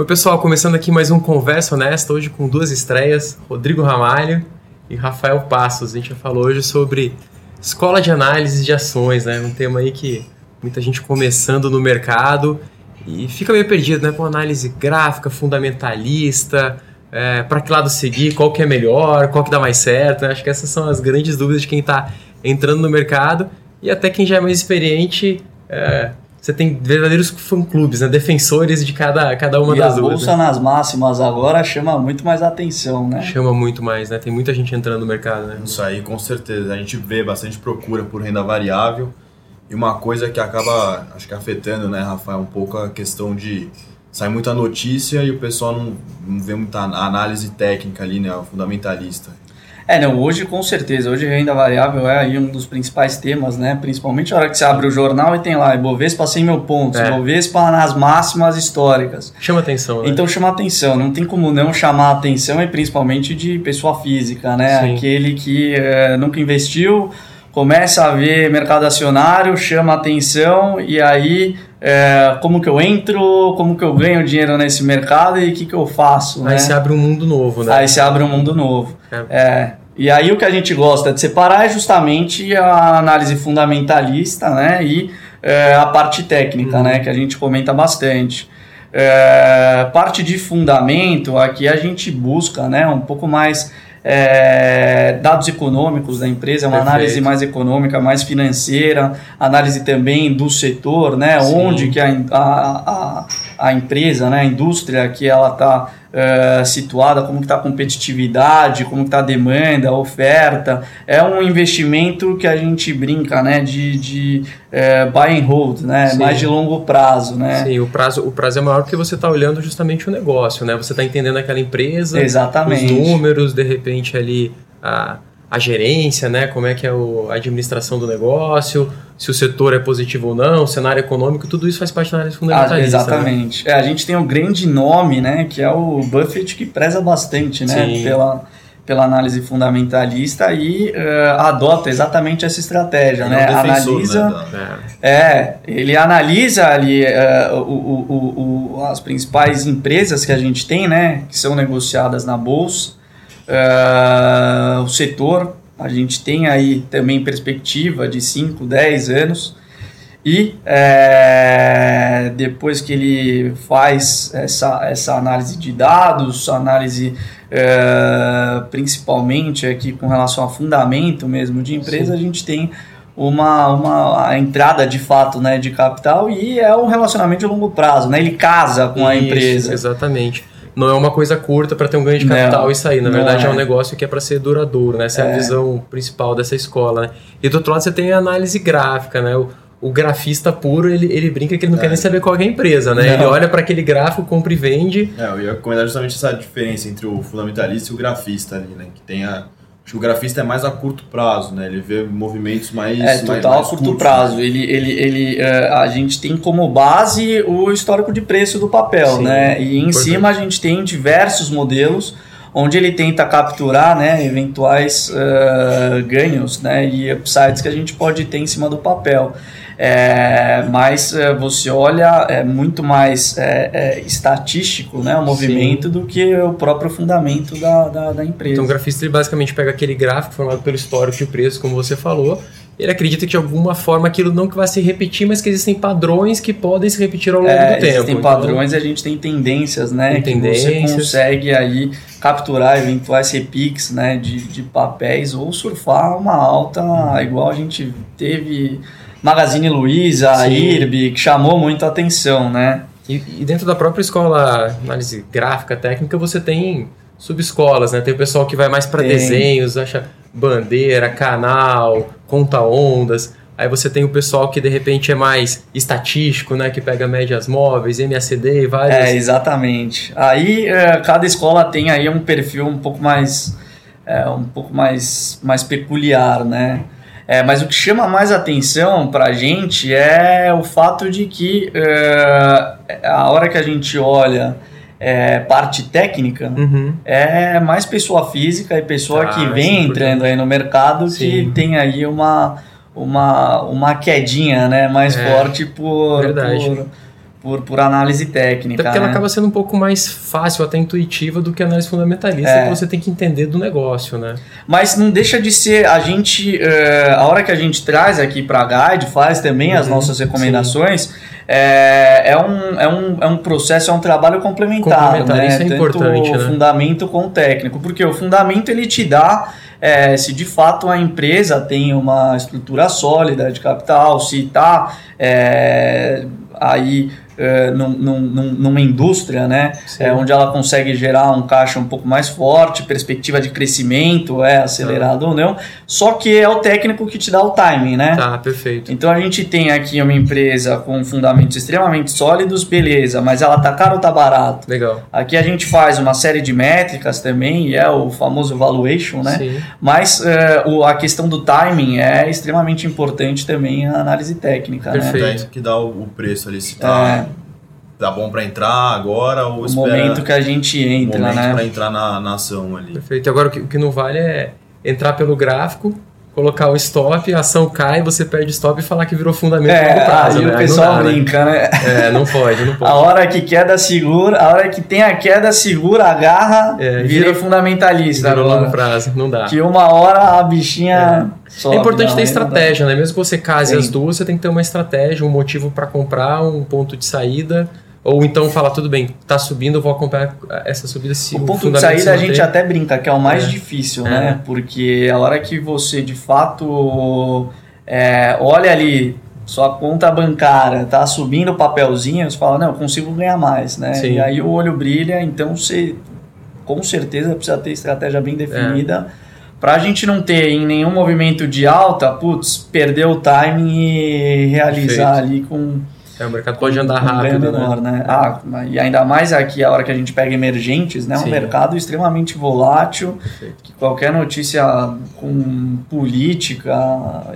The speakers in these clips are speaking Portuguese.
Oi, pessoal, começando aqui mais um Conversa Honesta, hoje com duas estreias, Rodrigo Ramalho e Rafael Passos. A gente já falou hoje sobre escola de análise de ações, né? Um tema aí que muita gente começando no mercado e fica meio perdido, né? Com análise gráfica, fundamentalista, é, para que lado seguir, qual que é melhor, qual que dá mais certo. Né? Acho que essas são as grandes dúvidas de quem está entrando no mercado e até quem já é mais experiente é, você tem verdadeiros fã-clubes, né? defensores de cada, cada uma e das duas. a bolsa né? nas máximas agora chama muito mais atenção, né? Chama muito mais, né? Tem muita gente entrando no mercado, né? Isso aí, com certeza. A gente vê bastante procura por renda variável e uma coisa que acaba, acho que afetando, né, Rafael, um pouco a questão de sai muita notícia e o pessoal não, não vê muita análise técnica ali, né, fundamentalista. É, não, hoje com certeza, hoje renda variável é aí um dos principais temas, né? Principalmente a hora que você abre o jornal e tem lá Ibovespa 100 mil pontos, é. Ibovespa nas máximas históricas. Chama atenção, né? Então chama atenção, não tem como não chamar atenção e principalmente de pessoa física, né? Sim. Aquele que é, nunca investiu, começa a ver mercado acionário, chama atenção e aí é, como que eu entro, como que eu ganho dinheiro nesse mercado e o que, que eu faço. Aí né? se abre um mundo novo, né? Aí se abre um mundo novo. É. é. E aí o que a gente gosta de separar é justamente a análise fundamentalista né? e é, a parte técnica, uhum. né? que a gente comenta bastante. É, parte de fundamento, aqui a gente busca né? um pouco mais é, dados econômicos da empresa, uma Perfeito. análise mais econômica, mais financeira, análise também do setor, né, onde que a, a, a, empresa, né, a indústria que ela está uh, situada, como está a competitividade, como está a demanda, a oferta. É um investimento que a gente brinca né, de, de uh, buy and hold, né, mais de longo prazo. Né? Sim, o prazo, o prazo é maior porque você está olhando justamente o negócio, né? você está entendendo aquela empresa, Exatamente. os números, de repente ali a a gerência, né? Como é que é o, a administração do negócio, se o setor é positivo ou não, o cenário econômico, tudo isso faz parte da área fundamentalista. Ah, exatamente. Né? É, a gente tem um grande nome, né? Que é o Buffett, que preza bastante, né? Pela, pela análise fundamentalista e uh, adota exatamente essa estratégia, ele né? É um analisa, né? é, ele analisa ali uh, o, o, o, as principais empresas que a gente tem, né? Que são negociadas na bolsa Uh, o setor, a gente tem aí também perspectiva de 5, 10 anos. E é, depois que ele faz essa, essa análise de dados, análise é, principalmente aqui com relação a fundamento mesmo de empresa, Sim. a gente tem uma, uma entrada de fato né, de capital e é um relacionamento de longo prazo, né? ele casa com Isso, a empresa. Exatamente não é uma coisa curta para ter um ganho de capital não, e sair. Na verdade, é. é. um negócio que é para ser duradouro, né? Essa é. é. a visão principal dessa escola, né? E do outro lado, você tem a análise gráfica, né? O, o grafista puro, ele, ele brinca que ele não é. quer nem saber qual é a empresa, né? Não. Ele olha para aquele gráfico, compra e vende. É, eu ia comentar justamente essa diferença entre o fundamentalista e o grafista ali, né? Que tem a Acho que o grafista é mais a curto prazo, né? Ele vê movimentos mais. É, total mais, mais a curto curtos, prazo. Né? Ele, ele, ele, uh, a gente tem como base o histórico de preço do papel, Sim, né? E em importante. cima a gente tem diversos modelos onde ele tenta capturar né, eventuais uh, ganhos né, e upsides que a gente pode ter em cima do papel. É, mas é, você olha, é muito mais é, é, estatístico né, o movimento Sim. do que o próprio fundamento da, da, da, empresa. Então o grafista ele basicamente pega aquele gráfico formado pelo histórico de preço, como você falou, ele acredita que de alguma forma aquilo não vai se repetir, mas que existem padrões que podem se repetir ao longo é, do tempo. Existem então, padrões e a gente tem tendências, né? Tem tendências. Que você consegue aí capturar eventuais repiques né, de, de papéis ou surfar uma alta, igual a gente teve Magazine Luiza, a IRB, que chamou muito a atenção, né? E, e, dentro da própria escola análise gráfica, técnica, você tem subescolas, né? Tem o pessoal que vai mais para desenhos, acha bandeira, canal, conta ondas. Aí você tem o pessoal que de repente é mais estatístico, né? Que pega médias móveis, MACD e vários. É, exatamente. Aí é, cada escola tem aí um perfil um pouco mais, é, um pouco mais, mais peculiar, né? É, mas o que chama mais atenção para a gente é o fato de que é, a hora que a gente olha é, parte técnica uhum. é mais pessoa física e pessoa ah, que vem entrando aí no mercado Sim. que tem aí uma, uma, uma quedinha né, mais é, forte por, por por, por análise técnica. Até porque né? ela acaba sendo um pouco mais fácil, até intuitiva, do que a análise fundamentalista, é. que você tem que entender do negócio, né? Mas não deixa de ser, a gente, uh, a hora que a gente traz aqui para a Guide, faz também as uhum, nossas recomendações, é, é, um, é, um, é um processo, é um trabalho complementar, complementar né? Isso é Tanto importante, o né? fundamento com o técnico, porque o fundamento ele te dá é, se de fato a empresa tem uma estrutura sólida de capital, se está é, aí é, num, num, numa indústria, né, é, onde ela consegue gerar um caixa um pouco mais forte, perspectiva de crescimento é acelerado ou não, só que é o técnico que te dá o timing, né? Tá, perfeito. Então a gente tem aqui uma empresa com fundamentos extremamente sólidos, beleza, mas ela tá caro ou tá barato? Legal. Aqui a gente faz uma série de métricas também, e é o famoso valuation, né? Sim. Mas uh, o, a questão do timing é extremamente importante também a análise técnica, perfeito. né? Perfeito. que dá o preço ali, se tá... Tá bom para entrar agora ou o momento que a gente entra, momento né? para entrar na, na ação ali. Perfeito. Agora o que, o que não vale é entrar pelo gráfico, colocar o stop, a ação cai, você perde stop e falar que virou fundamento é, longo prazo. Aí né? o pessoal dá, brinca, né? né? É, não pode, não pode. A hora que queda segura, a hora que tem a queda segura, agarra, é, vira, vira fundamentalista. Virou longo prazo, não dá. Que uma hora a bichinha. É. Sobe, é importante ter estratégia, né? Mesmo que você case Sim. as duas, você tem que ter uma estratégia, um motivo para comprar, um ponto de saída. Ou então falar, tudo bem, tá subindo, eu vou acompanhar essa subida se o ponto de saída a gente até brinca, que é o mais é. difícil, é. né? Porque a hora que você de fato é, olha ali sua conta bancária, tá subindo o papelzinho, você fala, não, eu consigo ganhar mais, né? Sim. E aí o olho brilha, então você com certeza precisa ter estratégia bem definida. É. Para a gente não ter em nenhum movimento de alta, putz, perder o timing e realizar Perfeito. ali com é, o mercado pode andar rápido, menor, né? né? Ah, e ainda mais aqui a hora que a gente pega emergentes, né? Sim. Um mercado extremamente volátil, Perfeito. que qualquer notícia com política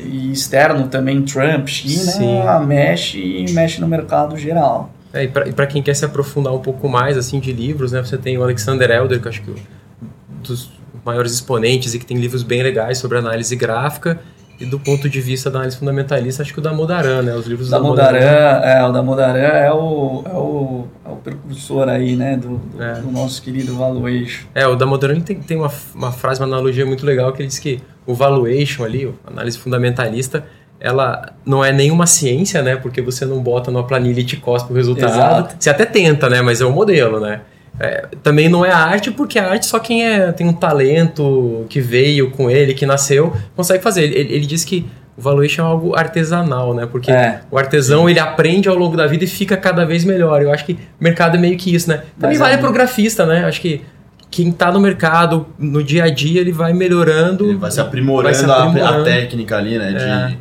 e externo também, Trump, China, Sim. mexe e mexe no mercado geral. É, e para quem quer se aprofundar um pouco mais assim de livros, né? Você tem o Alexander Elder, que acho que é um dos maiores exponentes e que tem livros bem legais sobre análise gráfica e do ponto de vista da análise fundamentalista, acho que o da Modaran, né? Os livros da, da Modaran. É, o da Modaran é o, é o, é o precursor aí, né? Do, é. do nosso querido valuation. É, o da Modaran tem, tem uma, uma frase, uma analogia muito legal que ele diz que o valuation ali, a análise fundamentalista, ela não é nenhuma ciência, né? Porque você não bota numa planilha e te cospe o resultado. Exato. Você até tenta, né? Mas é o modelo, né? É, também não é arte, porque a arte só quem é, tem um talento que veio com ele, que nasceu, consegue fazer. Ele, ele diz que o valuation é algo artesanal, né? Porque é, o artesão, sim. ele aprende ao longo da vida e fica cada vez melhor. Eu acho que o mercado é meio que isso, né? Também Mas vale é, pro grafista, né? Acho que quem está no mercado, no dia a dia, ele vai melhorando. Ele vai se aprimorando, vai se aprimorando. A, a, técnica ali, né? De, é.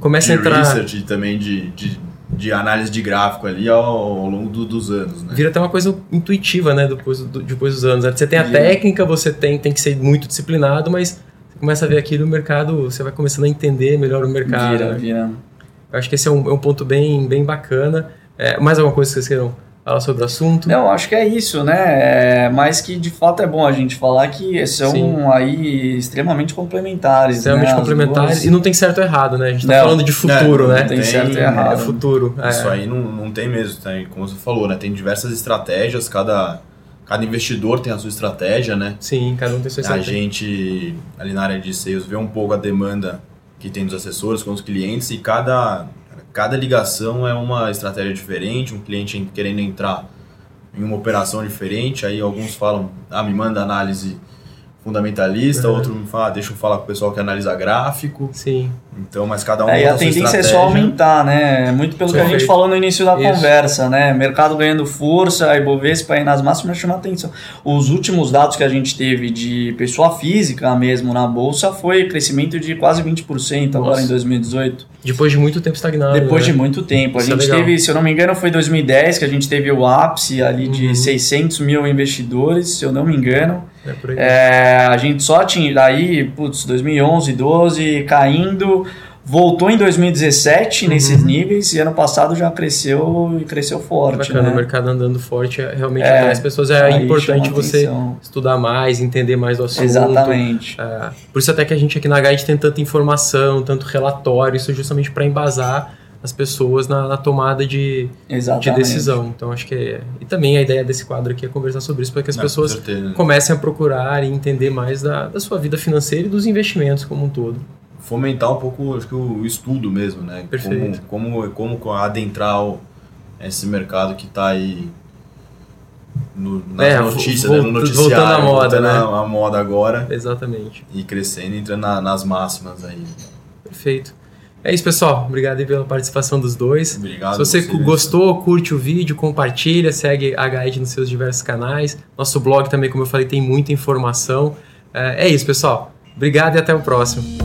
Começa de a entrar... research também de, de de análise de gráfico ali ao, ao longo do, dos anos. Né? Vira até uma coisa intuitiva, né? Depois, do, depois dos anos. Você tem a técnica, você tem, tem que ser muito disciplinado, mas você começa a ver aquilo no mercado, você vai começando a entender melhor o mercado. Vira, né? vira. Eu acho que esse é um, é um ponto bem, bem bacana. É, mais alguma coisa que vocês queiram falar sobre o assunto? Não, acho que é isso, né? É, mas que de fato é bom a gente falar que são Sim. aí extremamente complementares. Extremamente né? complementares e não tem certo ou errado, né? A gente tá não, falando de futuro, não, né? Não tem, tem certo e errado. É futuro. Isso é. aí não, não tem mesmo, tem, como você falou, né? Tem diversas estratégias, cada, cada investidor tem a sua estratégia, né? Sim, cada um tem a sua estratégia. A gente, ali na área de sales, vê um pouco a demanda que tem dos assessores com os clientes e cada cada ligação é uma estratégia diferente, um cliente querendo entrar em uma operação diferente, aí alguns falam, ah, me manda análise fundamentalista, uhum. outro me fala, ah, deixa eu falar com o pessoal que analisa gráfico. Sim. Então, mas cada um é, tem e a tendência é só aumentar, né? Muito pelo Perfeito. que a gente falou no início da Isso. conversa, né? Mercado ganhando força, a Ibovespa aí nas máximas chama atenção. Os últimos dados que a gente teve de pessoa física mesmo na bolsa foi crescimento de quase 20% Nossa. agora em 2018. Depois de muito tempo estagnado. Depois né? de muito tempo. A Isso é gente é teve, se eu não me engano, foi 2010 que a gente teve o ápice ali de Uhum. 600 mil investidores, se eu não me engano. É. É, a gente só tinha daí, putz, 2011, 12 caindo, voltou em 2017 nesses Uhum. níveis e ano passado já cresceu e cresceu forte, Bacana, né? o mercado andando forte, é, realmente É, as pessoas é importante você atenção. estudar mais, entender mais do assunto. Exatamente. É, por isso até que a gente aqui na Guide tem tanta informação, tanto relatório, isso justamente para embasar as pessoas na, na tomada de, de, decisão. Então acho que é, e também a ideia desse quadro aqui é conversar sobre isso para que as Não, pessoas comecem a procurar e entender mais da, da sua vida financeira e dos investimentos como um todo fomentar um pouco acho que o estudo mesmo, né? Perfeito. Como, como, como adentrar o, esse mercado que está aí no, nas é, notícias, né? no noticiário, voltando à moda, né? A moda agora. Exatamente. E crescendo, entrando na, nas máximas aí. Perfeito. É isso, pessoal. Obrigado aí pela participação dos dois. Obrigado. Se você gostou, curte o vídeo, compartilha, segue a Guide nos seus diversos canais. Nosso blog também, como eu falei, tem muita informação. É, é isso, pessoal. Obrigado e até o próximo.